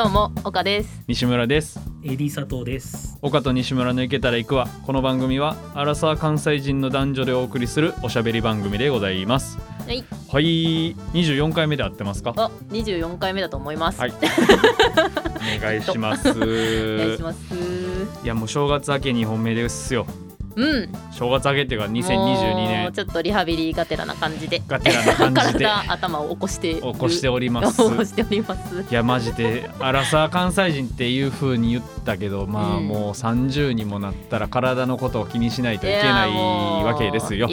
どうも岡です。西村です。AD 佐藤です。岡と西村の行けたら行くわ。この番組はアラサー関西人の男女でお送りするおしゃべり番組でございます。はい。はい。24回目で合ってますか？あ24回目だと思います、はい。お願いします。お願いします。いやもう正月明け2本目ですようん。正月明けっていうか2022もう年ちょっとリハビリがてらな感じで。がてらな感じで。体頭を起こして。る起こしております。起こしております。いやマジで。アラサー関西人っていう風に言ったけどまあうん。もう30にもなったら体のことを気にしないといけないわけですよ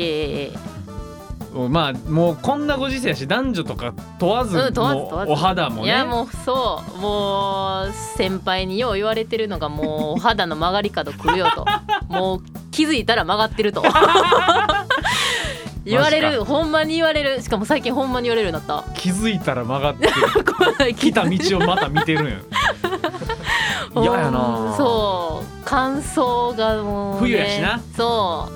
まあもうこんなご時世やし男女とか問わず,、うん問わずもう問わず。お肌もね。いやもうそう。もう先輩によう言われてるのがもうお肌の曲がり角来るよと。もう気づいたら曲がってると。言われる。ほんまに言われる。しかも最近ほんまに言われるようになった。気づいたら曲がって。る 来来た道をまた見てるんや。嫌やなそう。乾燥がもう、ね、冬やしな。そ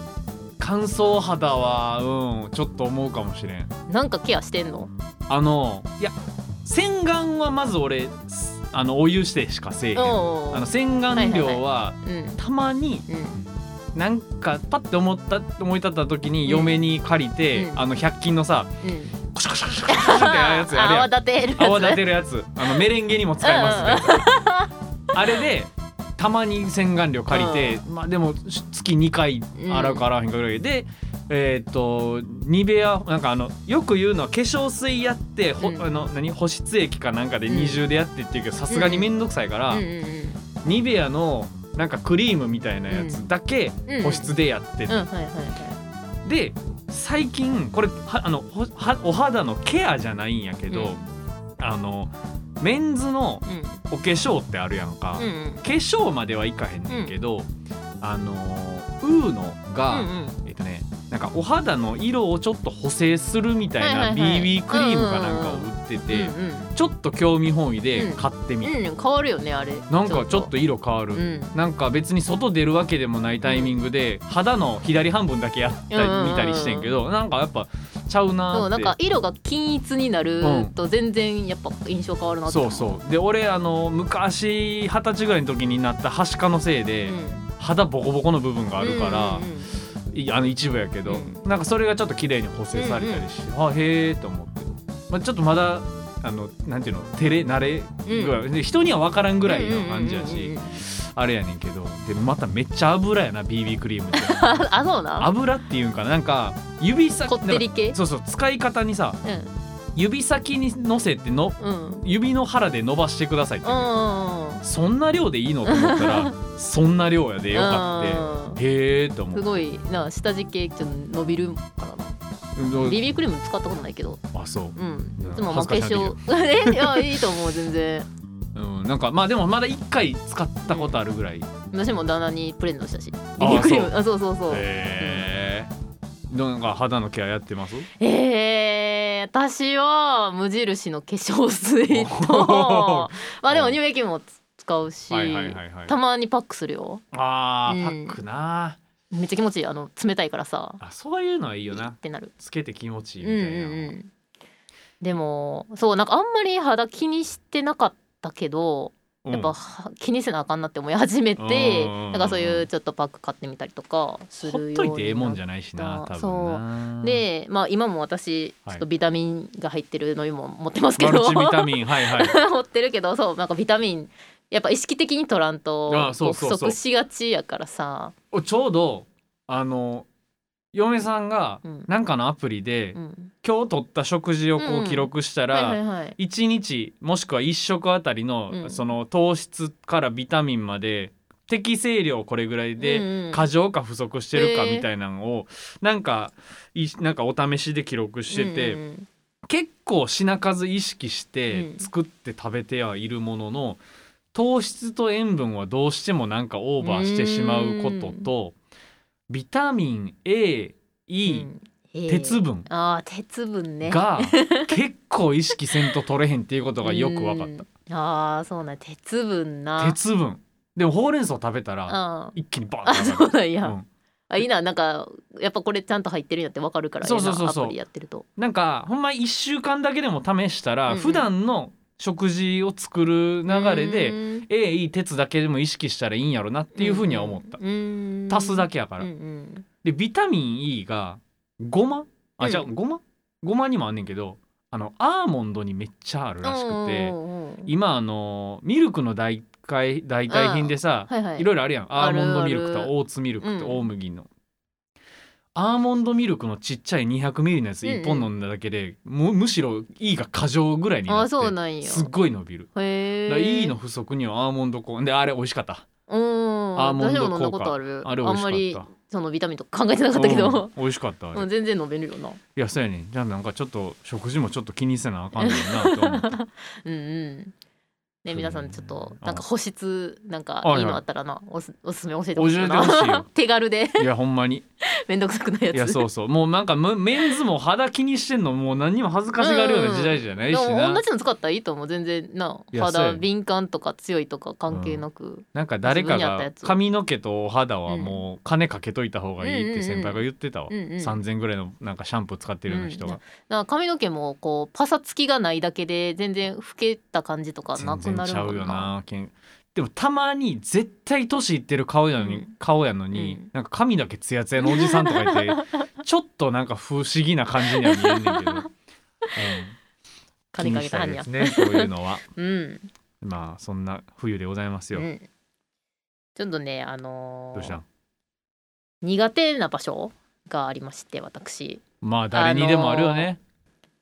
乾燥肌はうんちょっと思うかもしれん。うなんかケアしてんの？あのいや洗顔はまず俺すあのお湯してしかせえへん。あの洗顔料はうん。たまにうん。なんかパッて思った思い立った時にうん。嫁に借りて、うん。あの100均のさうん。コシャコシャコシャコシャってやつやん泡立てるやつ泡立てるやつあのメレンゲにも使えますね、あれでたまに洗顔料借りて、まあでもし月2回洗うか洗わへんかぐらいで、えーっとニベアなんかあのよく言うのは化粧水やって、ほうん。あの何？保湿液かなんかでうん。二重でやってっていうけどさすがに面倒くさいから、うん。うんニベアのなんかクリームみたいなやつだけうん。保湿でやってて、うんうんはいはいはい。で最近これはあのお肌のケアじゃないんやけど、うん。あのメンズのお化粧ってあるやんか、うんうん。化粧まではいかへんねんけど、あのウーノが、うんうん。えっとねなんかお肌の色をちょっと補正するみたいな BB クリームかなんかを売ってて、うんうん。ちょっと興味本位で買ってみた、うんうん。変わるよねあれ。なんかちょっと。色変わる、うん。なんか別に外出るわけでもないタイミングで肌の左半分だけやったりうんうんうんうん見たりしてんけどなんかやっぱちゃうなーって。そうなんか色が均一になると全然やっぱ印象変わるなって。そ思うそう。で俺あの昔二十歳ぐらいの時になったはしかのせいで、うん。肌ボコボコの部分があるから、うんうんうん。いあの一部やけど、うん。なんかそれがちょっと綺麗に補正されたりして、あへえと思って、まあ、ちょっとまだあのなんていうの照れ慣れぐらい、で人には分からんぐらいの感じやし、うんうんうんうんあれやねんけどでもまためっちゃ油やな BB クリームって。ああそうな油っていうんかななんか指先こってり系？そうそう使い方にさ指先にのせてのうん。うん指の腹で伸ばしてくださいって。う言うねんんうん。そんな量でいいのと思ったら そんな量やでよかって。へえと思ってすごいな下地系ちょっと伸びるからな。う？ん BB クリーム使ったことないけど。あそう。うん。うんいつもまあ化粧。え いやいいと思う全然うん、なんかまあでもまだ1回使ったことあるぐらい、へ私も旦那にプレゼントしたし。あ BB クリーそう。ムあそうそうそう。えなんか肌のケアやってます？えー、私は無印の化粧水 おとまあでも乳液も使うし、はいはいはいはい。たまにパックするよ。あー、うん。パックな。めっちゃ気持ちいい。あの冷たいからさ。あそういうのはいいよっなてなる。つけて気持ちいいうんうんみたいな、うん。でもそうなんかあんまり肌気にしてなかったけどうん。やっぱは気にせなあかんなって思い始めてうん。なんかそういうちょっとパック買ってみたりとかするようにといてええもんじゃゃないしな多そう。でまあ今も私ちはいょっとビタミンが入ってる飲み物持ってますけマどルチビタミンはいはい。持ってるけどそうなんかビタミンやっぱ意識的に取らんと不足しがちやからさ、おちょうどあの嫁さんがうん。なんかのアプリで、うん、今日取った食事をこう記録したら、はいはいはい。1日もしくは1食あたりの、うん。その糖質からビタミンまで適正量これぐらいうんでうん。過剰か不足してるかみたいなのをなんかいなんかお試しで記録してて、うんうん。結構品数意識してうん。作って食べてはいるものの、糖質と塩分はどうしてもなんかオーバーしてしまうこととビタミン A、E、鉄分。あー鉄分ね。が 結構意識せんと取れへんっていうことがよく分かった。たああそうなん鉄分な。鉄分。でもほうれん草食べたらあ一気にバあーンそうなんや、うん。あいいななんかやっぱこれちゃんと入ってるんやってわかるからそうそうそうそう。アプリやってると。なんかほんま1週間だけでも試したら、うんうん。普段の食事を作る流れでうん。A いい鉄だけでも意識したらいいんやろなっていうふうには思った、うん。足すだけやから、でビタミン E がごま？あ、うんじゃあごま？ごまにもあんねんけどあのアーモンドにめっちゃあるらしくて今あのミルクの代替代替品でさ、はいはい。いろいろあるやん。アーモンドミルクとオーツミルクとうん。大麦の、アーモンドミルクのちっちゃい200ミリのやつ1本飲んだだけで、むむしろ E が過剰ぐらいになあってそうなんや。すっごい伸びる。へだ E えの不足にはアーモンド効であれ美味しかった。うん。アーモンド効果ことある。あれ美味しかった。んまりそのビタミンとか考えてなかったけうん。ど、美味しかったあれ、いうん全然飲めるよな。やそうやねん。じゃあなんかちょっと食事もちょっと気にせなあかんねんなと思って うんうん。ね皆さんちょっとうん。なんか保湿なんかはいはい。いいのあったらなおすおすすめ教えてほしいな。よ。手軽で。いやほんまに めんどくさくないやつ。いやそうそう。もうなんかむメンズも肌気にしてんの。もう何にも恥ずかしがるような時代じゃないしでな、も同じの使ったらいいと思う。全然な。肌敏感とか強いとか関係なく、なんか誰かが髪の毛とお肌はもう金かけといた方がいいって先輩が言ってたわ、うんうん。うん3,000ぐらいのなんかシャンプー使ってるような人が、うん。髪の毛もこうパサつきがないだけで全然老けた感じとかな全然ちゃうよくなるもんなな。けんでもたまに絶対年いってる顔やのに、うん。顔やのに、うん。なんか髪だけツヤツヤのおじさんとかいて ちょっとなんか不思議な感じには見えんねんけど、うん、金かけたはんや。気にしたいですねそういうのは。うん、まあそんな冬でございますよ、うん、ちょっとねあのーどうしたん？苦手な場所がありまして私。まあ誰にでもあるよね、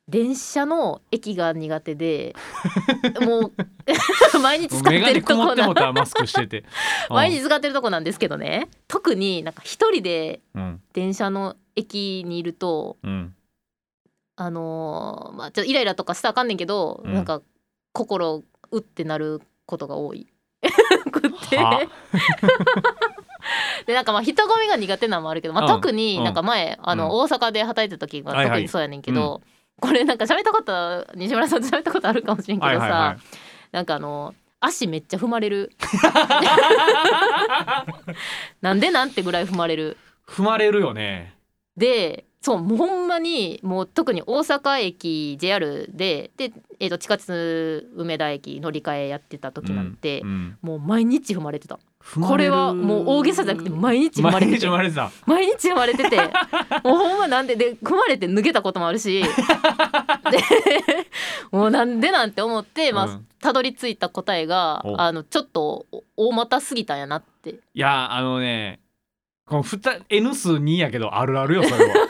電車の駅が苦手で もう 毎日使ってるとこな 毎日使ってるとこなんですけどね。特になんか一人でうん。電車の駅にいるとうん。あのーまあちょっとイライラとかしたらあかんねんけど、うん。なんか心うってなることが多い。でなんかまあ人混みが苦手なのもあるけど、まあ、うん。特になんか前、あの大阪で働いてた時がはいはい特にそうやねんけど、これなんか喋ったこと西村さんと喋ったことあるかもしれんけどさ、はいはいはい。なんかあの足めっちゃ踏まれる。なんでなんてぐらい踏まれる。踏まれるよね。でそうもうほんまにもう特に大阪駅 JR でで、えー、と地下鉄梅田駅乗り換えやってた時なんて、うんもう毎日踏まれてた。これはもう大げさじゃなくて毎日踏まれ毎て。て日踏まれてた。毎日踏まれてて。もうほんまなんでで踏まれて脱げたこともあるし。でもうなんでなんて思って、まあうん。たどり着いた答えがお。あのちょっと大股すぎたんやなって。いやあのねこの N 数2やけどあるあるよそれは。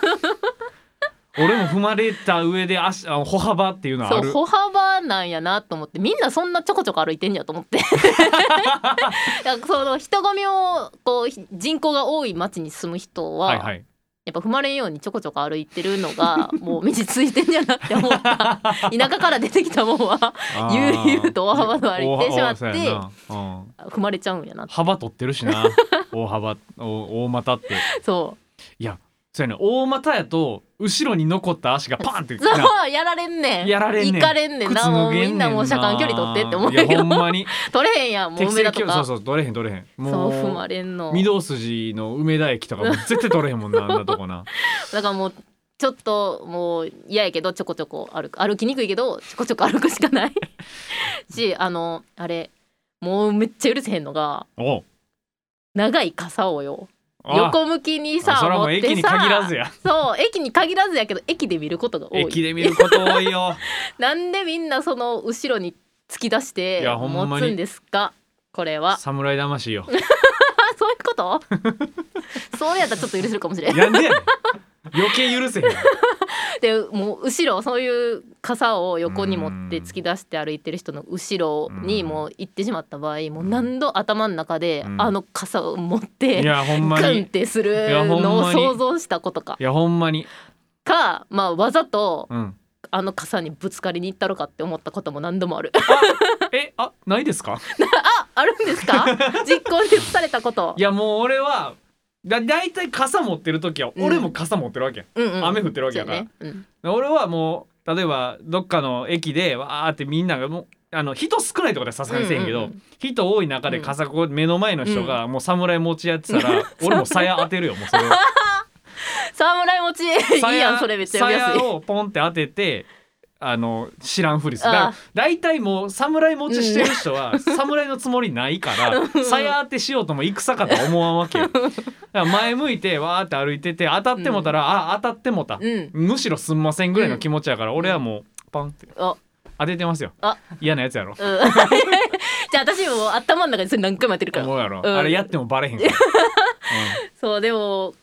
俺も踏まれた上で足あの歩幅っていうのはある。そう歩幅なんやなと思って。みんなそんなちょこちょこ歩いてんやと思って。その人混みをこう人口が多い町に住む人は、はいはいやっぱ踏まれんようにちょこちょこ歩いてるのが もう身についてんやなって思った。田舎から出てきたもんはあ悠ー々と大幅の歩いてしまって踏まれちゃうんやな幅取ってるしな。大幅お大股って。そいやそうやね。大股やと後ろに残った足がパンってうそうやられんねん。やられんねん。行かれんねんな。靴もうみんなもう車間距離取ってって思うけど。ほんまに。取れへんやんもう適梅田とか。そうそう取れへん取れへん。そうもう踏まれんの。御堂筋の梅田駅とかも絶対取れへんもんな あんなとこな。だからもうちょっともう嫌やけどちょこちょこ歩く。歩きにくいけどちょこちょこ歩くしかない。しあのあれもうめっちゃ許せへんのがお長い傘をよ。あ横向きにさそれはもう持ってさ。駅に限らずや。そう駅に限らずやけど駅で見ることが多い。駅で見ること多いよ。なんでみんなその後ろに突き出しいて持つんですか？これは。侍魂よ。あ そういうこと？それやったらちょっと許せるかもしれん。やんでやねん余計許せへん。でもう後ろそういう傘を横に持って突き出して歩いてる人の後ろにもう行ってしまった場合もう何度頭の中でうん。あの傘を持っいてグンっに。てするのを想像したことか。いやほんまに。かまあわざとうん。あの傘にぶつかりに行ったのかって思ったことも何度もある。えあないですか？あるんですか？実行に移されたこと。いやもう俺はだだいたい傘持ってる時はうん。俺も傘持ってるわけや、うんうん。雨降ってるわけやから。そうね。うん。俺はもう例えばどっかの駅でわーってみんながもうあの人少ないとこではさすがにせんけど、うんうんうん人多い中で傘こう目の前の人がもう侍持ちやってたら、俺も鞘当てるよもうそれ。侍持ちいいやんそれめっちゃをポンって当ててあの知らんふりする。だから大体もう侍持ちしてる人は侍のつもりないから さや当てしようとも戦かとは思わんわけよ。だから前向いてわーって歩いてて当たってもたら、あ当たってもた、うん。むしろすんませんぐらいの気持ちやから、俺はもうパンって。あ。当ててますよ。あ。嫌なやつやろ。うん。じゃあ私も頭の中でそれ何回もやってるから。思うやろ、うん。あれやってもバレへんから、そうでも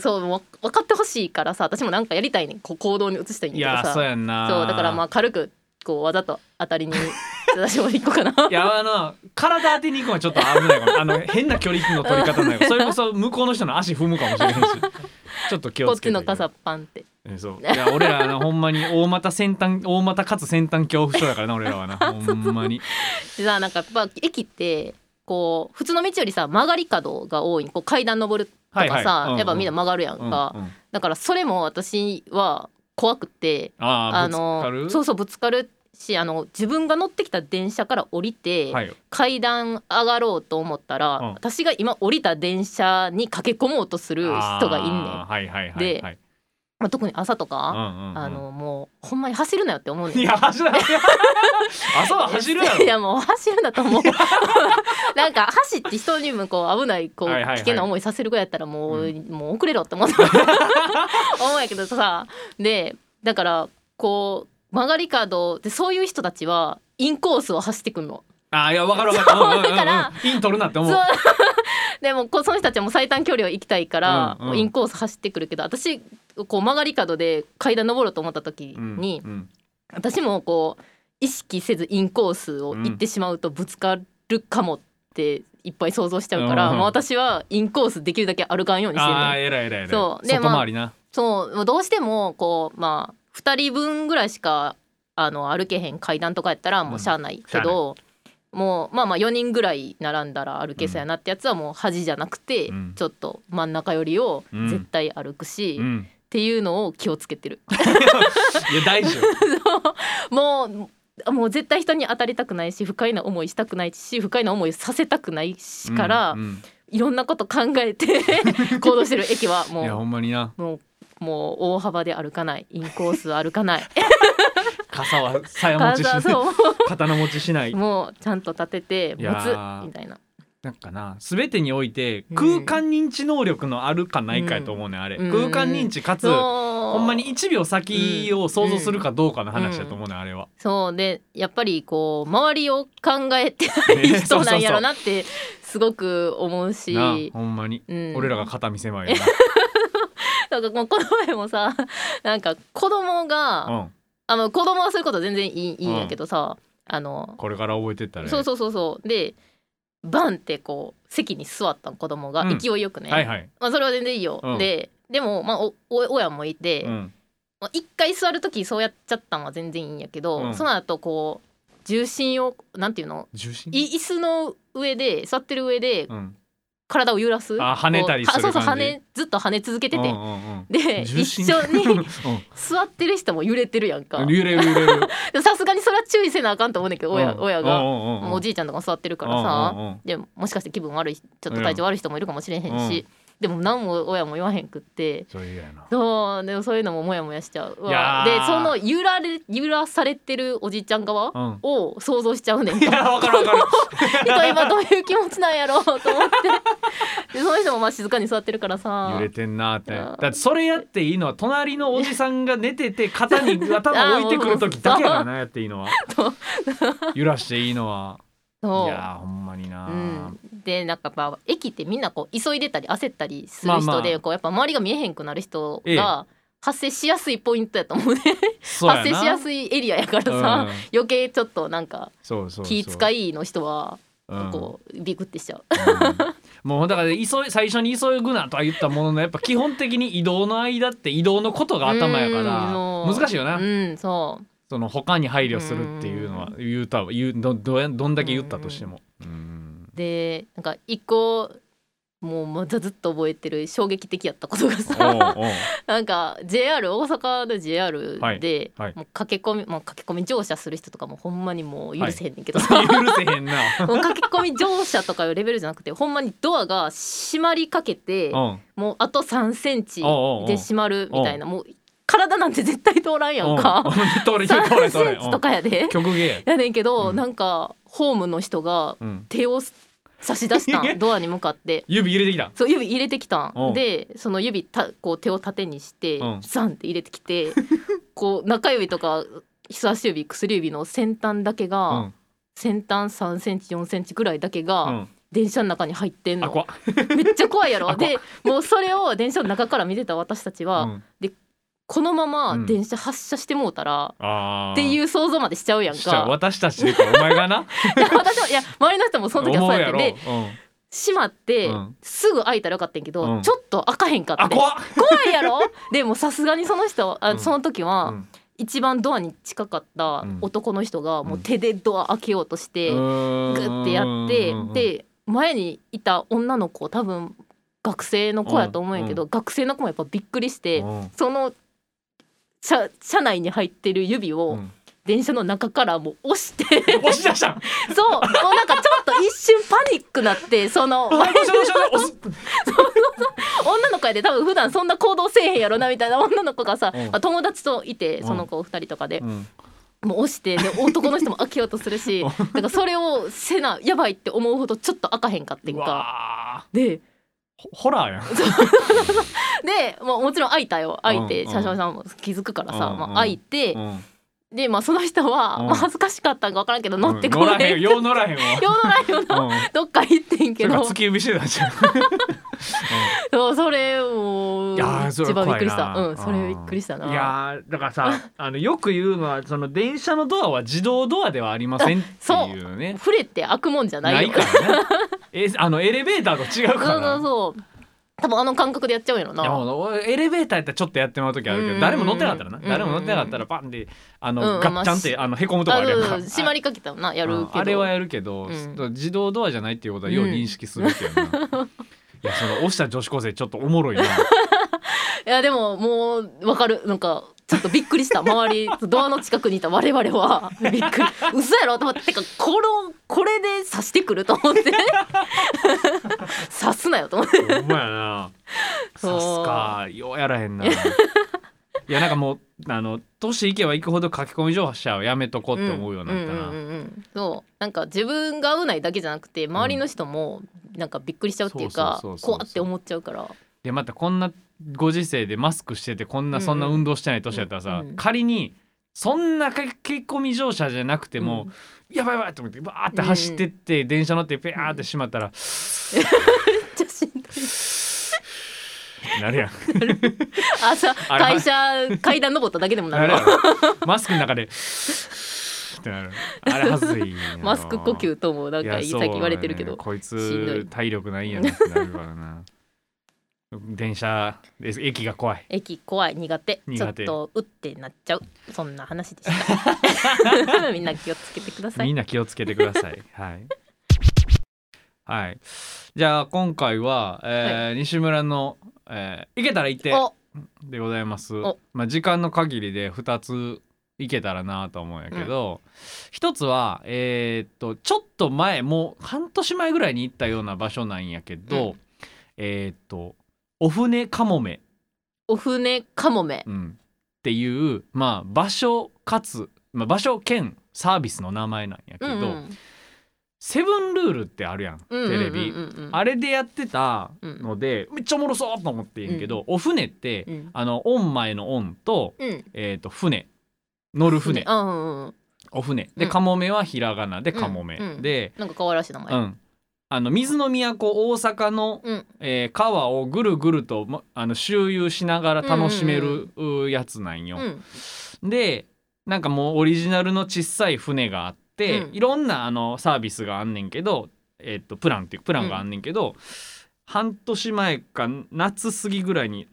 そう分かってほしいからさ私もなんかやりたいねん。こう行動に移したいんだけどさ。やそうやんな。そうだからまあ軽くこうわざと当たりに 私も行こうかな。いやあの体当てに行くのはちょっと危ないかも。あの 変な距離の取り方ない。それこそ向こうの人の足踏むかもしれへんし。ちょっと気こをつけてっちの傘パンって。えそう。いや俺らあの ほんまに大股先端大股かつ先端恐怖症だからな俺らはな。ほんまに。でさなんかやっぱ駅ってこう普通の道よりさ曲がり角が多い。こう階段登るとかさ、やっぱみんな曲がるやんか、うんうん。だからそれも私は怖くってあのそうそうぶつかるしあの自分が乗ってきた電車から降りて、はい。階段上がろうと思ったら、うん。私が今降りた電車に駆け込もうとする人がいんねん、はいはいはいではいまあ、特に朝とうんか、うんうん。あのもうほんまに走るなよって思うねんいや走る 朝は走るいやもう走るんだと思う。なんか走って人にもこう危ないこうはいはいはい。危険な思いさせるぐらいやったらもう、うもう遅れろって思う 思うんやけどさ。でだからこう曲がり角でそういう人たちはインコースを走ってくんの。あーいやわかるわかる。そううんうんうんだからイン取るなって思う。でもこうその人たちはもう最短距離を行きたいから、うんうん。インコース走ってくるけど私こう曲がり角で階段登ろうと思った時に、うんうん。私もこう意識せずインコースを行ってしまうとぶつかるかもっていっぱい想像しちゃうから、うん。私はインコースできるだけ歩かんようにしてるああね偉い偉いそう。で外回りな。そうどうしてもこうまあ2人分ぐらいしかあの歩けへん階段とかやったらもうしゃあないけど、もうまあまあ4人ぐらい並んだら歩けそうやなってやつはもう端じゃなくて、うん。ちょっと真ん中寄りをうん。絶対歩くし、っうんていうのを気をつけてる。いや大丈夫 もうもう絶対人に当たりたくないし不快な思いしたくないし不快な思いさせたくないしから、うんうん。いろんなこと考えて 行動してる駅はいやほもんまにな。うもうもう大幅で歩かない。インコース歩かない。傘はさや持ちしない。刀持ちしない。もうちゃんと立てて持ー。つみたいな。なんかな全てにおいてうん。空間認知能力のあるかないかやと思うねんあれ、うん。空間認知かつ、ほんまに1秒先を想像するかどうかの話だと思うねんあれは。そう。でやっぱりこう周りを考えてないね人なんやろなってすごく思うし。なほんまに、うん。俺らが肩見せまいよな。んかもうこの前もさなんか子供が、な、うん、あの子供はそういうこと全然いいいいんやけどさ、あのこれから覚えてったら、ね、そうそうそうそう。でバンってこう席に座った子供がうん。勢いよくね、はいはい、まあ、それは全然いいよ、うん。ででも、まあ、おお親もいて、うん、まあ、一回座る時そうやっちゃったんは全然いいんやけど、うん。その後こう重心をなんていうの？重心？い椅子の上で座ってる上でうん、体を揺らす、あ跳ねたりそうそう跳ねずっと跳ね続けてて、うんうんうん。で一緒にうん。座ってる人も揺れてるやんか。揺れる揺れる。でさすがにそれは注意せなあかんと思うねんだけど親,、うん。親が、うんうんうん。うんおじいちゃんとか座ってるからさ、うんうんうんでもしかして気分悪いちょっと体調悪い人もいるかもしれへんし、でも何も親も言わへんくって。そうでもそういうのもモヤモヤしちゃういやー。でその揺られ揺らされてるおじいちゃん側うん。を想像しちゃうねんいやわかるわかる。人今どういう気持ちなんやろうと思って。でその人もまあ静かに座ってるからさ。揺れてんなって。うんだってそれやっていいのは隣のおじさんが寝てて肩に 頭置いてくる時だけやからなやっていいのは。揺らしていいのは。いやーほんまにな、うん、でなんかやっぱ駅ってみんなこう急いでたり焦ったりする人で、まあ。まあこうやっぱ周りが見えへんくなる人ええ。が発生しやすいポイントやと思うね。発生しやすいエリアやからさ、うん。余計ちょっとなんか気遣いの人はうん。こうビクってしちゃう。うん。もうだから急い最初に急ぐなとは言ったもののやっぱ基本的に移動の間って移動のことが頭やからうん難しいよな、うんそう。その他に配慮するっていうのは言うた言うどどやどんだけ言ったとしても、うんでなんか一個もうまだずっと覚えてる衝撃的やったことがさ なんか JR 大阪の JR はい。で、はい。もう駆け込みもう駆け込み乗車する人とかもほんまにもう許せへんねんけど。さ、許せへんな。もう駆け込み乗車とかいうレベルじゃなくてほんまにドアが閉まりかけてうん。もうあと3センチで閉まるみたいなもう必体なんて絶対通らんやんか。うん。通れ通3れ通れ。センチとかやで。曲芸やねんけど、うん。なんかホームの人がうん。手を差し出したんドアに向かって。指入れてきた。そう指入れてきたうん。んでその指たこう手を縦にしてうん。ザンって入れてきて こう中指とか人差し指薬指の先端だけうが、ん。先端3センチ4センチぐらいだけうがん。電車の中に入ってんの、めっちゃ怖いやろ。でもうそれを電車の中から見てた私たちは、うんこのままうん。電車発車してもうたら、っていう想像までしちゃうやんか。私たちでかお前がな。いや私はいや周りの人もその時はそうやってでうん。閉まって、うん。すぐ開いたらよかったんやけど、うん。ちょっと開かへんかってあ怖いやろ？でもさすがにその人あ、うん。その時は、うん。一番ドアに近かったうん。男の人がもう手でドア開けようとして、ググッてやってで前にいた女の子多分学生の子やと思うんやけど、学生の子もやっぱびっくりして、その車車内に入ってる指を電車の中からもう押して、押し出したん そう。もうなんかちょっと一瞬パニックなってその 女の子やで多分普段そんな行動せえへんやろなみたいな女の子がさ、うん。まあ友達といてうん。その子2人とかで、うん。もう押してで男の人も開けようとするしだからそれをせなやばいって思うほどちょっと開かへんかってんうか。わでーホホラーやん。で、まあ、もちろん開いたよ。開いて、うん車掌さんも気づくからさ、うんまあ、開いて、うん。で、まあ、その人は、うん。まあ、恥ずかしかったんか分からんけど乗ってこ乗られ、へんよ。う乗らへんわ。よう乗らんよな、うん。どっか行ってんけど。突き指してたじゃん そうそれもいやーそれ一番びっくりした。うんそれびっくりしたな。いやーだからさあのよく言うのはその電車のドアは自動ドアではありませんっていうね。触れて開くもんじゃなよ。ないいからねえあのエレベーターと違うからそうそう多分あの感覚でやっちゃうんやろいやなもうエレベーターやったらちょっとやってもらう時あるけうん。ど誰も乗ってなかったらな。うん。誰も乗ってなかったらパンであの、うん。ガッチャンってあのへこむとこああるやん閉まりかけたらなやるけど。ああれはやるけど、うん。自動ドアじゃないっていうことはよう認識するけどな、いやその押した女子高生ちょっとおもろいな。いやでももうわかる。なんかちょっとびっくりした。周りドアの近くにいた我々は。びっくり。嘘やろと思って。てかこのこれで刺してくると思って。刺すなよと思って。ほんまやな。そう。さすかようやらへんな。いやなんかもうあの年いけばいくほど書き込み乗車をやめとこうって思うようになったな、うんうんうんうんそう。なんか自分が危ないだけじゃなくて周りの人もなんかびっくりしちゃうっていうか怖って思っちゃうからでまたこんなご時世でマスクしててこんなそんな運動してない年やったらさ、うんうん。仮にそんな書き込み乗車じゃなくても、やばいやばいと思ってバーって走ってって、電車乗ってペアーってしまったら、めっちゃしん。ど いなるやん。朝会社階段登っただけでもなるマスクの中でってなる。あれはずいマスク呼吸ともなんか最近言われてるけど。ねこいつ体力ないんやなってなるからな電車です。駅が怖い。駅怖い。苦手。苦手。ちょっとうってなっちゃう。そんな話でした。みんな気をつけてください。みんな気をつけてください。はい。はい。じゃあ今回は、えー西村の、えー、行けたら行ってお。でございます。お。まあ時間の限りで2つ行けたらなと思うんやけど、一つはえーっとちょっと前もう半年前ぐらいに行ったような場所なんやけど、うん。えーっとお船かもめ、お船かもめ。うん、っていうまあ場所かつ、まあ、場所兼サービスの名前なんやけど、うんうん。セブンルールってあるやんテうんうんうんうん。レビ。あれでやってたので、めっちゃおもろそうと思ってんけど、お船って、うん。あの御前の御と,、うん。えー、と船。乗る船。あうんうんうん。お船。で、うん。かもめはひらがなでかもめ、うんうん。で、なんか可愛らしい名前。うん、あの水の都大阪の、うん。えー川をぐるぐると、まあの周遊しながら楽しめる、うやつなんよ。うん。でなんかもうオリジナルの小さい船があって、うん。いろんなあのサービスがあんねんけど、えっとプランっていうプランがあんねんけど、半年前か夏過ぎぐらいに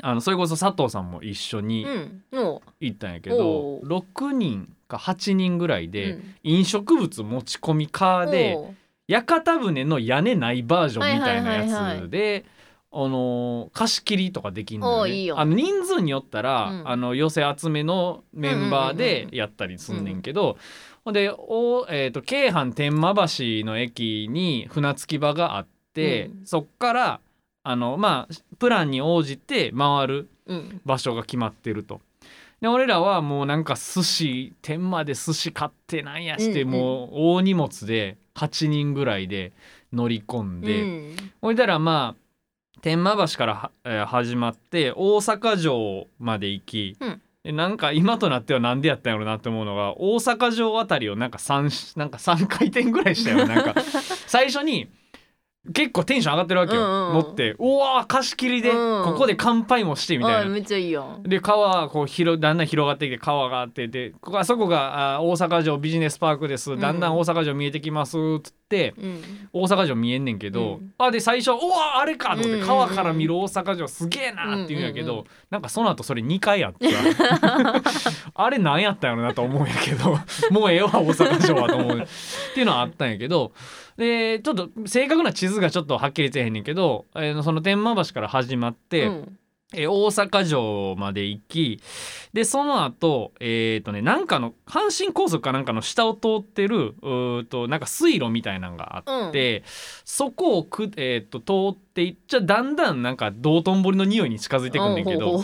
あのそれこそ佐藤さんも一緒にうん。も行ったんやけど、おう。6人か8人ぐらいうで、うん。飲食物持ち込みカーでおう屋形船の屋根ないバージョンみたいなやはいつで。あのー貸し切りとかできんのよ,、ね、いいよ。あの人数によったら、うん。あの寄せ集めのメンバーでやったりすんねんけど、ほんでお、えー、と京阪天満橋の駅に船着き場があって、うん。そっからあのまあプランに応じて回るうん。場所が決まってると。で俺らはもうなんか寿司天満で寿司買ってなんやして、うんうん。もう大荷物で8人ぐらいで乗り込んで、うん。ほいだらまあ天満橋からは、えー始まって大阪城まで行き、うん。でなんか今となってはなんでやったんやろなって思うのが大阪城あたりをなんか 3, なんか3回転ぐらいしたよ。なんか 最初に結構テンション上がってるわけよ、うんうんうん。乗って。うわー貸し切りでうん。ここで乾杯もしてみたいな。あめっちゃいいやん。で川こう広だんだん広がってきて川があってでここあそこがあ大阪城ビジネスパークです。だんだん大阪城見えてきますっつって、うん。大阪城見えんねんけど、うん。あで最初「おわあれか!」と思ってうん。うんうん川から見る大阪城すげえなって言うんやけど、うんうんなんかその後それ2回やって あれなんやったんやろなと思うんやけどもうええわ大阪城はと思う。っていうのはあったんやけどでちょっと正確な地図がちょっとはっきりせえへんねんけど、えーその天満橋から始まって、うん。えー大阪城まで行きでその後えっ、とねなんかの阪神高速かなんかの下を通ってるうーとなんか水路みたいなのがあって、そこをく、えー、と通っていっちゃだんだんなんか道頓堀の匂いに近づいてくんねんけど、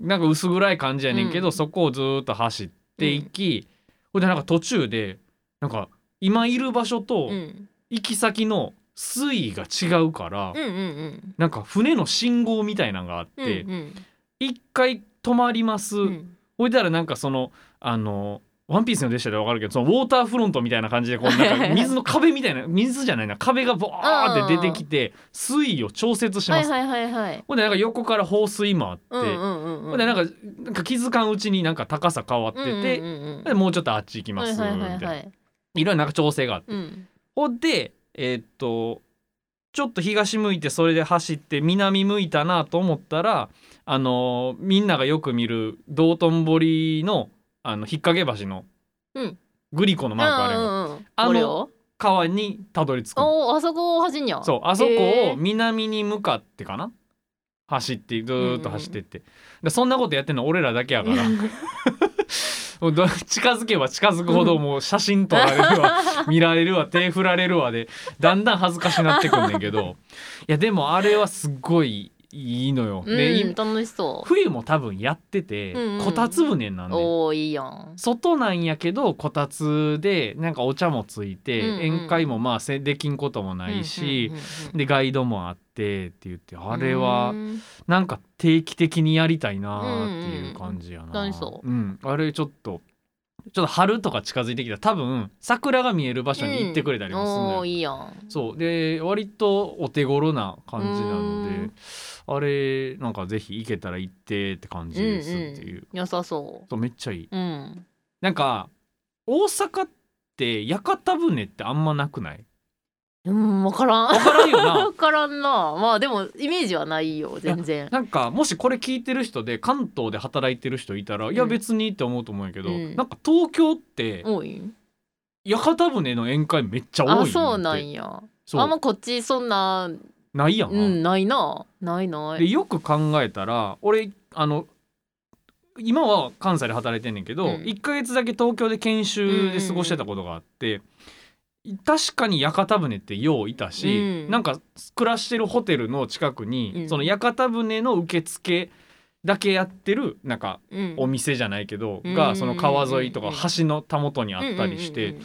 なんか薄暗い感じやねんけど、うん。そこをずーっと走っていき、ほいでなんか途中でなんか今いる場所とうん。行き先の水位が違うから、うんうんうん。なんか船の信号みたいなのがあって。うん一回止まります、うんほいだらなんかそのあのワンピースの列車でわかるけどそのウォーターフロントみたいな感じでこうなんか水の壁みたいな水じゃないな。壁がボーって出てきて水位を調節します、はいはいほんでなんか横から放水もあって、うんうんうんうん。ほんでなんかなんか気づかんうちになんか高さ変わってて、うんうんうんうんでもうちょっとあっち行きます、はいはいはいみたいな、はいいろいろなんか調整があって、うん。ほんでえーっとちょっと東向いてそれで走って南向いたなと思ったらあのーみんながよく見る道頓堀のあの引っ掛け橋のうん。グリコのマークあるやん。うんうんうんあの川にたどり着く。のおーあそこ走んや。そうあそこを南に向かってかな？走ってずーっと走ってって、でそんなことやってんの俺らだけやから もうど近づけば近づくほどもう写真撮られるわ 見られるわ手振られるわでだんだん恥ずかしなってくんねんけど。いやでもあれはすっごいいいのよ。でうんい楽しそ冬も多分やってて、うんうんこたつ船なんうで。おーいいやん。外なんやけどこたつでなんかお茶もついて、うんうん。宴会もまあせできんこともないし、うんうんうんうんでガイドもあってって言ってあれはうん。なんか定期的にやりたいなーっていう感じやな、ん楽しそう。うん、あれちょっとちょっと春とか近づいてきた。ら多分桜が見える場所に行ってくれたりもするのよ、おーいいやん。そう。で割とお手頃な感じなのでうんあれなんかぜひ行けたら行ってって感じですっていう,、良さそそうめっちゃいい。うん。なんか大阪って屋形船ってあんまなくない？うん分からん。分からんよな。分からんな。まあでもイメージはないよ全然。なんかもしこれ聞いてる人で関東で働いてる人いたら、いやうん別にって思うと思うんやけど、うん。なんか東京って多い？屋形船の宴会めっちゃ多いあそうなんや。あんまこっちそんな。ないやん、うんないな。ないない。でよく考えたら俺あの今は関西で働いてんねんけど、うん。1ヶ月だけ東京で研修で過ごしてたことがあって、確かに屋形船ってよういたし、うん。なんか暮らしてるホテルの近くに、うん。その屋形船の受付だけやってるなんかうん。お店じゃないけど、うん。がその川沿いとかうん。橋のたもとにあったりして、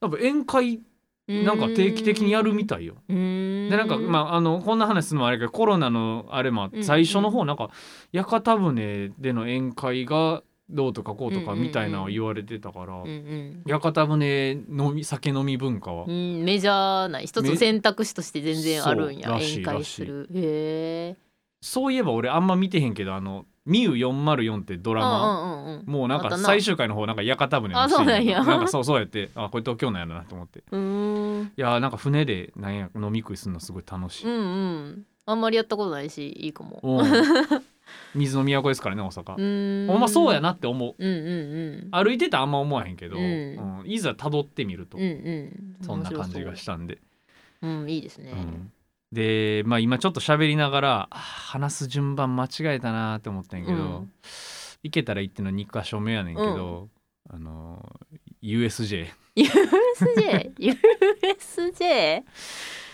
多分宴会うん。なんか定期的にやるみたいよ。うん。でなんかまああのこんな話するのもあれやけどコロナのあれも最初の方なんか屋形船での宴会がどうとかこうとかうんみたいなのを言われてたからうんうん。屋形船飲み酒飲み文化は。うんメジャーない一つの選択肢として全然あるんや。宴会する。へえそういえば俺あんま見てへんけどあの「ミュ404」ってドラマ。うんうんうんうん。もうなんか最終回の方なんか屋形船のあそうなんや。なんかそうそうやってあこれ東京なんやなと思って。うーん。いやーなんか船でなんや飲み食いするのすごい楽しい、うんうん。あんまりやったことないしいいかも。うん 水の都ですからね大阪、ほん。まそうやなって思う。うんうんうん。歩いてたらあんま思わへんけど、うん。うんいざ辿ってみると、うんうん。そんな感じがしたんで、うんいいですね。うん。でまあ今ちょっと喋りながら話す順番間違えたなーって思ったんやけど、うん。行けたら行っての2箇所目やねんけど、あのー USJ USJ USJ 普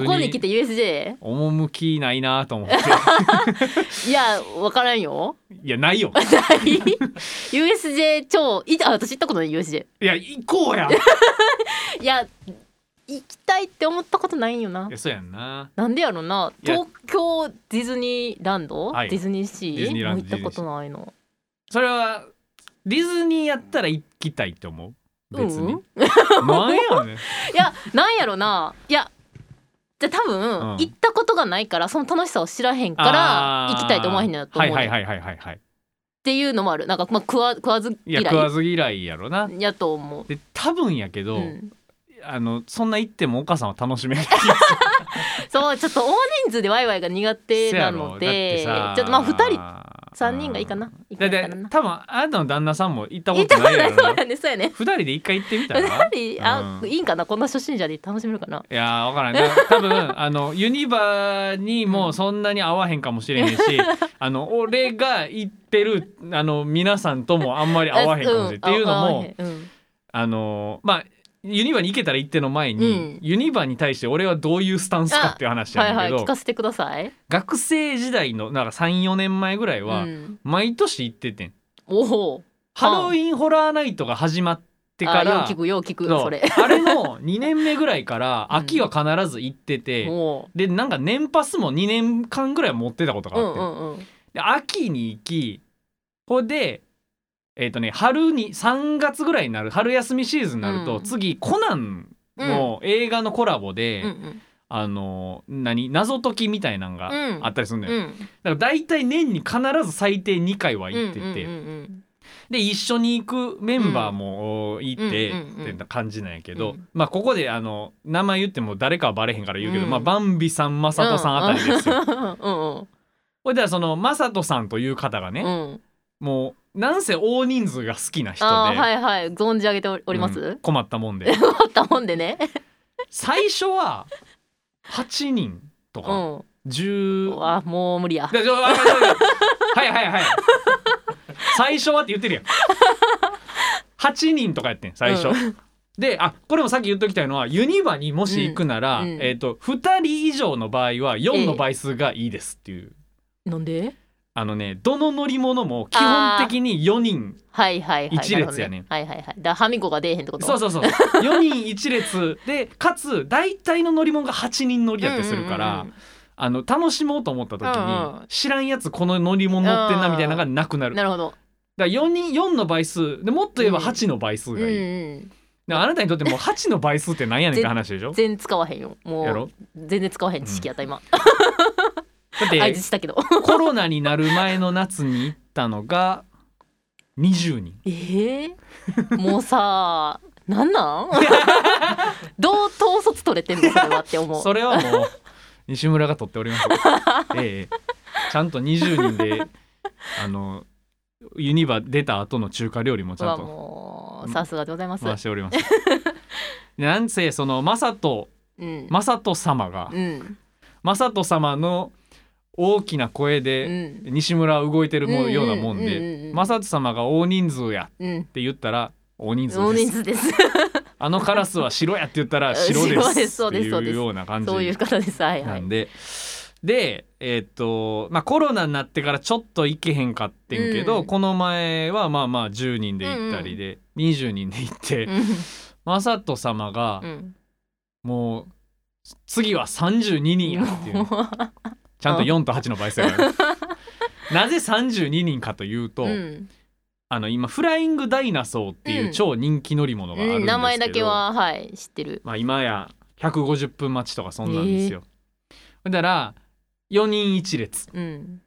ここに来て USJ 趣ないなと思って。いやわからんよ。いやないよ。ない？USJ 超いあ私行ったことない USJ いや行こうや。いや行きたいって思ったことないんよな。いやそうやんな。なんでやろな？いや東京ディズニーランド、はい。ディズニーシー？もう行ったことないの。それはディズニーやったら行きたいって思う？別に、うん。なんやねん。いやなんやろな。いやじゃあ多分、うん。行ったことがないからその楽しさを知らへんから行きたいと思わへんのやと思う、はいはいはいはいはいはい。っていうのもある。なんか、まあ、食わ食わずい嫌い。や食わず嫌いやろな。やと思う。で多分やけど、うん、あのそんな行ってもお母さんは楽しめない そうちょっと大人数でワイワイが苦手なので ちょっとまあ2人3人がいいかな？行だってかな？かな多分あなたの旦那さんも行ったことないやろな。そうやねそうやね。二人で一回行ってみたら？2人？あ、うん。いいんかな？こんな初心者で楽しめるかな？いやー分からん。だ多分あのユニバにもそんなに合わへんかもしれへんし、あの俺が行ってるあの皆さんともあんまり合わへんかもしれん、うん。っていうのもあのまあユニバに行けたら行っての前に、うん。ユニバに対して俺はどういうスタンスかっていう話はいやねんけど、はい聞かせてください。学生時代のなんか34年前ぐらいは、うん、毎年行っててん。おお。ハロウィンホラーナイトが始まってからあよう聞くよう聞くそう。それ。あれの2年目ぐらいからうん。秋は必ず行ってて、おでなんか年パスも2年間ぐらい持ってたことがうあって、んうんうん。で秋に行きほんでえっ、とね春に3月ぐらいになる春休みシーズンになると、うん。次コナンの映画のコラボで、うんうん。あの何謎解きみたいなんがうん。あったりするんだよ、うん。だから大体年に必ず最低2回は行ってて、うんうんうんで一緒に行くメンバーもいて、うんうんうんってな感じなんやけど、うん。まあここであの名前言っても誰かはバレへんから言うけど、うん。まあバンビさんマサトさんあたりですよ。うんうん。ほいではそのマサトさんという方がね、うんもうなんせ大人数が好きな人で、はいはい。存じ上げております、うん困ったもんで。あったもんでね。最初は8人とかうん。10うわもう無理や。でちょあはいはいはい。最初はって言ってるやん。8人とかやってん最初、うであこれもさっき言っときたいのはユニバにもし行くなら、うんうん。えー、と2人以上の場合は4の倍数がいいですっていう、なんで？あのねどの乗り物も基本的に4人はいはいはい。一列やねん。なるほどはいはいはい。だからハミコが出えへんってこと？そうそうそう4 人一列。でかつ大体の乗り物が8人乗りやってするから、うんうんうん。あの楽しもうと思った時に、うんうん。知らんやつこの乗り物乗ってんなみたいなのがなくなる。なるほど。だから4人4の倍数。でもっと言えばうん。8の倍数うんがいい、うんであなたにとってもう8の倍数って何やねんって話でしょ？全然使わへんよ。もう全然使わへん知識やった今だって合図したけど。コロナになる前の夏に行ったのが20人。えー、もうさなんなん？どう統率取れてんの？それはって思う。それはもう西村が取っております。ええ。ちゃんと20人であのユニバ出た後の中華料理もちゃはんと。もうさすがでございます。回しております。でなんせそのマサトうん。マサト様がうん。マサト様の大きな声うでん。西村は動いてるもようなもんうんうんうんでうん。マサト様が大人数やうん。って言ったら大人数大です。人数です。あのカラスは白やって言ったら白です。っていうような感じ。そういう方です。はいはい。なんで、でえーっとまあコロナになってからちょっと行けへんかってんけど、うん。この前はまあまあ10人で行ったりで、20人で行って、うん。マサト様がうん。もう次は32人やっていう、ちゃんと4と8の倍数やからなぜ32人かというと、うん。あの今フライングダイナソーっていう超人気乗り物があるんですけど、うん名前だけははい知ってる。まあ、今や150分待ちとかそんなんですよ。だから4人1列。うん。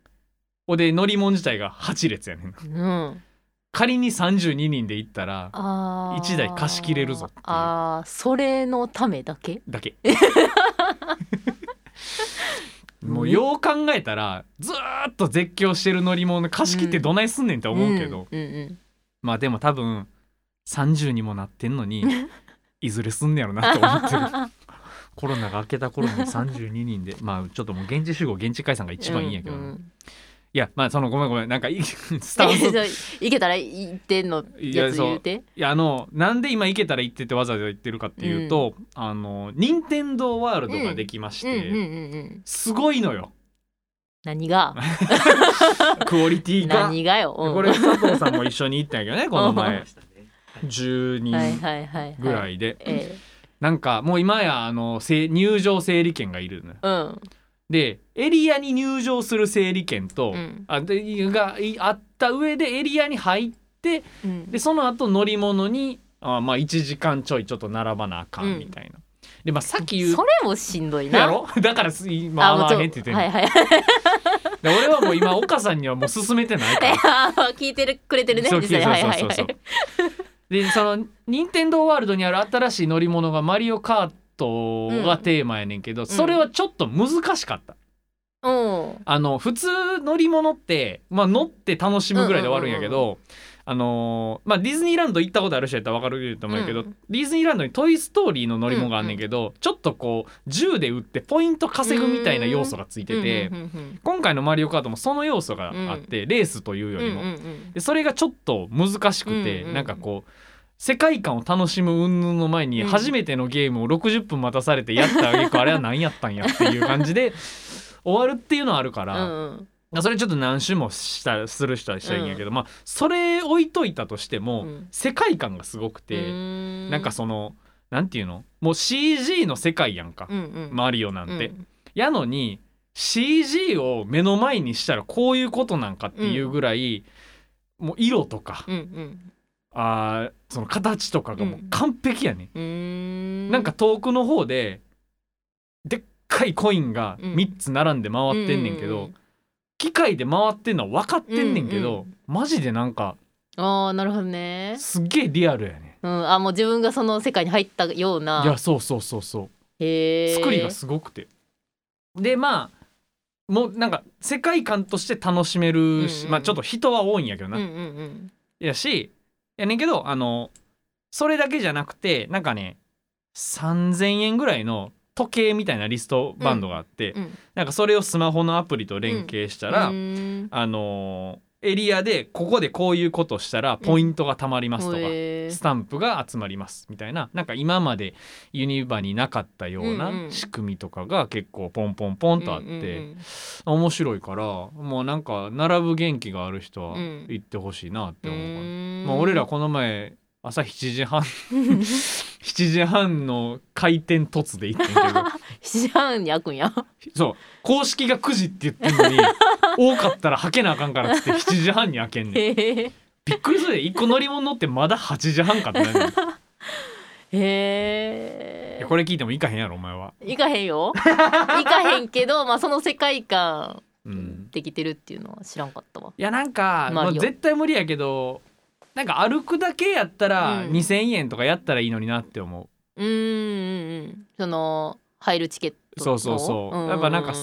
で乗り物自体が8列やねん。うん。仮に32人で行ったらあー。一台貸し切れるぞあーそれのためだけ？だけ もうよう考えたらずーっと絶叫してる乗り物貸し切ってどないすんねんって思うけど、うん。うんまあでも多分30にもなってんのに いずれすんねやろなと思ってる。コロナが明けた頃に32人でまあちょっともう現地集合現地解散が一番いいんやけど、うんうんいやまあそのごめんごめん。なんかい スタンス。いけたら行ってんのやつ言うて？いやあのなんで今行けたら行ってってわざわざ言ってるかっていうと、あの任天堂ワールドができまして、うんうんうんうん。すごいのよ。何が？クオリティが。何がよ、うん。これ佐藤さんも一緒に行ったんやけどね この前。したね10はい人はいはいはい。ぐらいで、えなんかもう今やあのせ入場整理券がいるのよ。えうんでエリアに入場する整理券と、うん。あでがいあった上でエリアに入ってうん。でその後乗り物にあまあ1時間ちょいちょっと並ばなあかんみたいな、でまあさっき言うそれもしんどいな。やろ？だからす今合わもちろんへんって言ってんの、はいはい。で俺はもう今岡さんにはもう勧めてないから。聞いてるくれてるねそう実際。はいそうそうそう。はいはいでその任天堂ワールドにある新しい乗り物がマリオカートがテーマやねんけど、それはちょっと難しかった。うん。あの普通乗り物って、まあ、乗って楽しむぐらいで終わるんやけど、あのーまあ、ディズニーランド行ったことある人やったら分かると思うけど、うん。ディズニーランドに「トイ・ストーリー」の乗り物があんねんけど、ちょっとこう銃で撃ってポイント稼ぐみたいな要素がついてて、うんうんうん今回の「マリオカート」もその要素があって、レースというよりも、うんうんうん。でそれがちょっと難しくて、うんうん。なんかこう世界観を楽しむ云々の前にうん。初めてのゲームを60分待たされてやったあげくあれは何やったんやっていう感じで 終わるっていうのはあるかうら、ん。それちょっと何周もしたする人はしたらいいんやけど、まあそれ置いといたとしても、うん。世界観がすごくて、うん。なんかそのなんていうの？もう CG の世界やんか、うんうん。マリオなんて。うん。やのに CG を目の前にしたらこういうことなんかっていうぐらい、もう色とか、うんうんあーその形とかがもう完璧やね、うーん。なんか遠くの方ででっかいコインがうん。3つ並んで回ってんねんけど、うん機械で回ってんのは分かってんねんけど、うんうんマジでなんかああなるほどね。すっげえリアルやね。うん。あもう自分がその世界に入ったような。いやそうそうそうそう。へえ作りがすごくて。でまあもうなんか世界観として楽しめるし、うんうん。まあちょっと人は多いんやけどな、うんうんうん。やしやねんけどあのそれだけじゃなくてなんかね3,000円ぐらいの時計みたいなリストバンドがあって、うん。なんかそれをスマホのアプリと連携したら、うーん。あのエリアでここでこういうことしたらポイントがたまりますとか、スタンプが集まります。みたいななんか今までユニバになかったようなん仕組みとかが結構ポンポンポンとあって、面白いからもうなんか並ぶ元気がある人はうん。行ってほしいなってうん思うまあ、俺らこの前朝7時半。7時半の開店突で行ってんけど。7時半に開くんや。そう。公式が9時って言ってんのに多かったらはけなあかんからっつって7時半に開けんねん。びっくりするで。1個乗り物乗ってまだ8時半かってな へえやこれ聞いても行かへんやろお前は。行かへんよ。行かへんけどまあその世界観うん、できてるっていうのは知らんかったわ。いやなんか、まあ、絶対無理やけどなんか歩くだけやったらうん。2,000円とかやったらいいのになって思う。うーんうんうん。その入るチケットそうそうそう、んやっぱなんか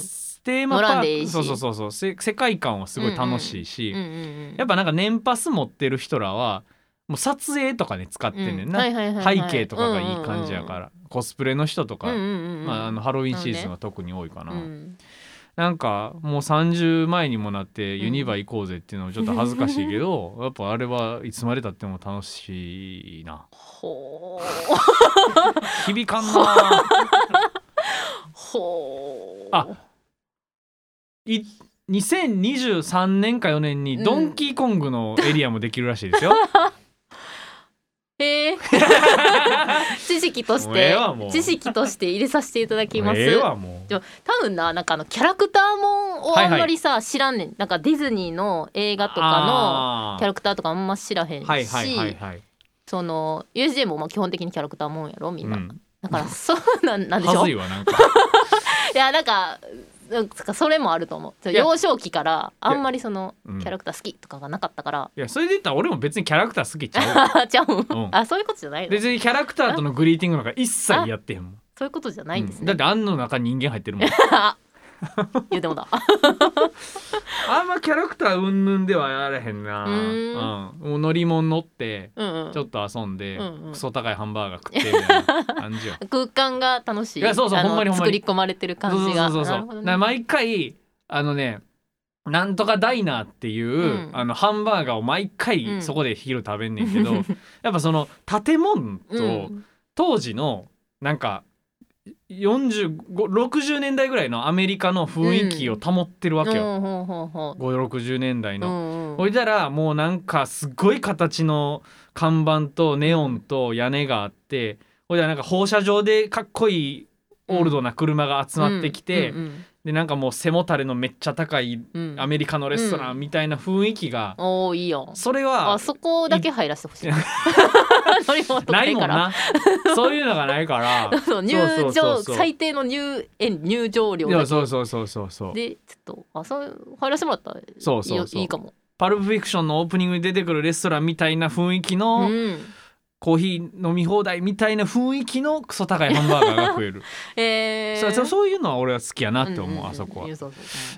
テーマパ乗らんでいいし。ークそうそうそうそう。せ世界観はすごい楽しいし、やっぱなんか年パス持ってる人らはもう撮影とかで使ってんねんな、背景とかがいい感じやから、コスプレの人とか、まあ、あのハロウィンシーズンは特に多いかな、うんなんかもう30前にもなってユニバ行こうぜっていうのもちょっと恥ずかしいけど、やっぱあれはいつまでたっても楽しいな。ほ響かんな。う。ほう。あい2023年か4年にドンキーコングのエリアもできるらしいですよ、へえ 知識として知識として入れさせていただきます。ええわもう。でも多分ななんかあのキャラクターもんをあんまりさ、知らんねん。なんかディズニーの映画とかのキャラクターとかあんま知らへんし、はいはいはいはい、その USJ もまあ基本的にキャラクターもんやろみんな、うん、だからそうなんなんでしはょずいやなんか それもあると思う。幼少期からあんまりそのうん。キャラクター好きとかがなかったから、いやそれで言ったら俺も別にキャラクター好きちゃう。あちゃう？ん、うん。あそういうことじゃないの？別にキャラクターとのグリーティングなんか一切やってへんもん。そういうことじゃないんですうん。だっね、てあんの中人間入ってるもん。あ 言うてもだあんまキャラクターうんぬんではやらへんな。うん、もう乗り物乗ってうんうん。ちょっと遊んで、うんうん。クソ高いハンバーガー食ってみたいな感じよ。空間が楽しい。いやそうそうほんまにほんまに。作り込まれてる感じが。そうそうそうそう。ね。毎回あのねなんとかダイナーっていう、うん。あのハンバーガーを毎う回ん。そこで昼食べんねんけど、やっぱその建物と、うん。当時のなんか4060年代ぐらいのアメリカの雰囲気を保ってるわけよ、うん。ほうほうほう560年代の。うんうん。ほいだらもうなんかすっごい形の看板とネオンと屋根があってほいだらなんか放射状でかっこいいオールドな車が集まってきて、うんうんでなんかもう背もたれのめっちゃ高いうん。アメリカのレストランみたいな雰囲気が、おーいいよ。それはあそこだけ入らせてほしい 乗り物とかないから。なそういうのがないから。そう入そうそうそ場うそう。最低の入園入場料だけ。そうそうそうそうそう。でちょっとあそう入らせてもらったらそうそういいかも。パルプフィクションのオープニングに出てくるレストランみたいな雰囲気の、うんコーヒー飲み放題みたいな雰囲気のクソ高いハンバーガーが食える、えー。そうそういうのは俺は好きやなって思う、んんん。あそこは。だか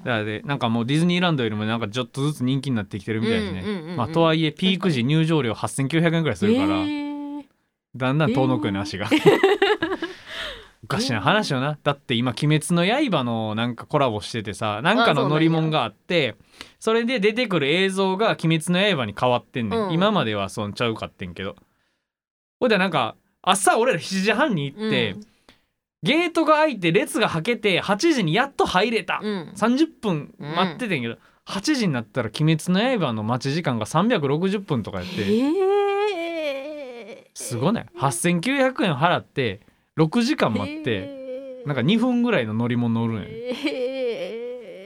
らでなんかもうディズニーランドよりもなんかちょっとずつ人気になってきてるみたいですね、うんうんうんうんまあ、とはいえピーク時入場料8900円くらいするから、えー。だんだん遠のくよね、足が。おかしな話よな。だって今「鬼滅の刃」のなんかコラボしててさなんかの乗り物があってそれで出てくる映像が「鬼滅の刃」に変わってんねん、うん。今まではそんちゃうかってんけどほいでなんか朝俺ら7時半に行って、うん。ゲートが開いて列がはけて8時にやっと入れた、うん。30分待っててんけど、8時になったら「鬼滅の刃」の待ち時間が360分とかやって。え。ーすごない？8900円払って6時間待ってえ。ーなんか2分ぐらいの乗り物乗るんや。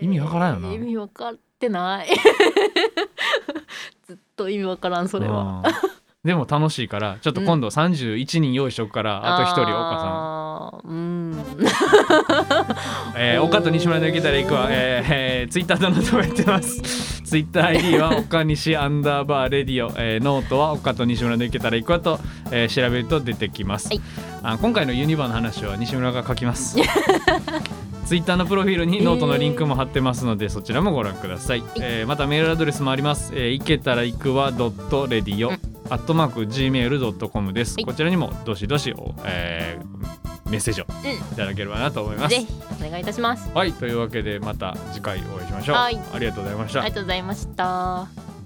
意味わからんよな。意味わかってない。ずっと意味わからんそれは。うんでも楽しいからちょっと今度31人用意しとくから、あと1人岡あーうん。さん、えー、岡と西村で受けたら行くわ、えーえー、ツイッターでのともやってます。ツイッター ID は岡西アンダーバー radio、えー、ノートは岡と西村で受けたら行くわと、えー、調べると出てきます、はい。あ今回のユニバの話は西村が書きます ツイッターのプロフィールにノートのリンクも貼ってますので、そちらもご覧ください、えー。またメールアドレスもあります、えー、いけたらいくわ .radio、うん。アットマーク gmail.com です、はい。こちらにもどしどしお、えーメッセージをいただければなと思います、ぜひお願いいたします。はいというわけでまた次回お会いしましょう、はい。ありがとうございました。ありがとうございました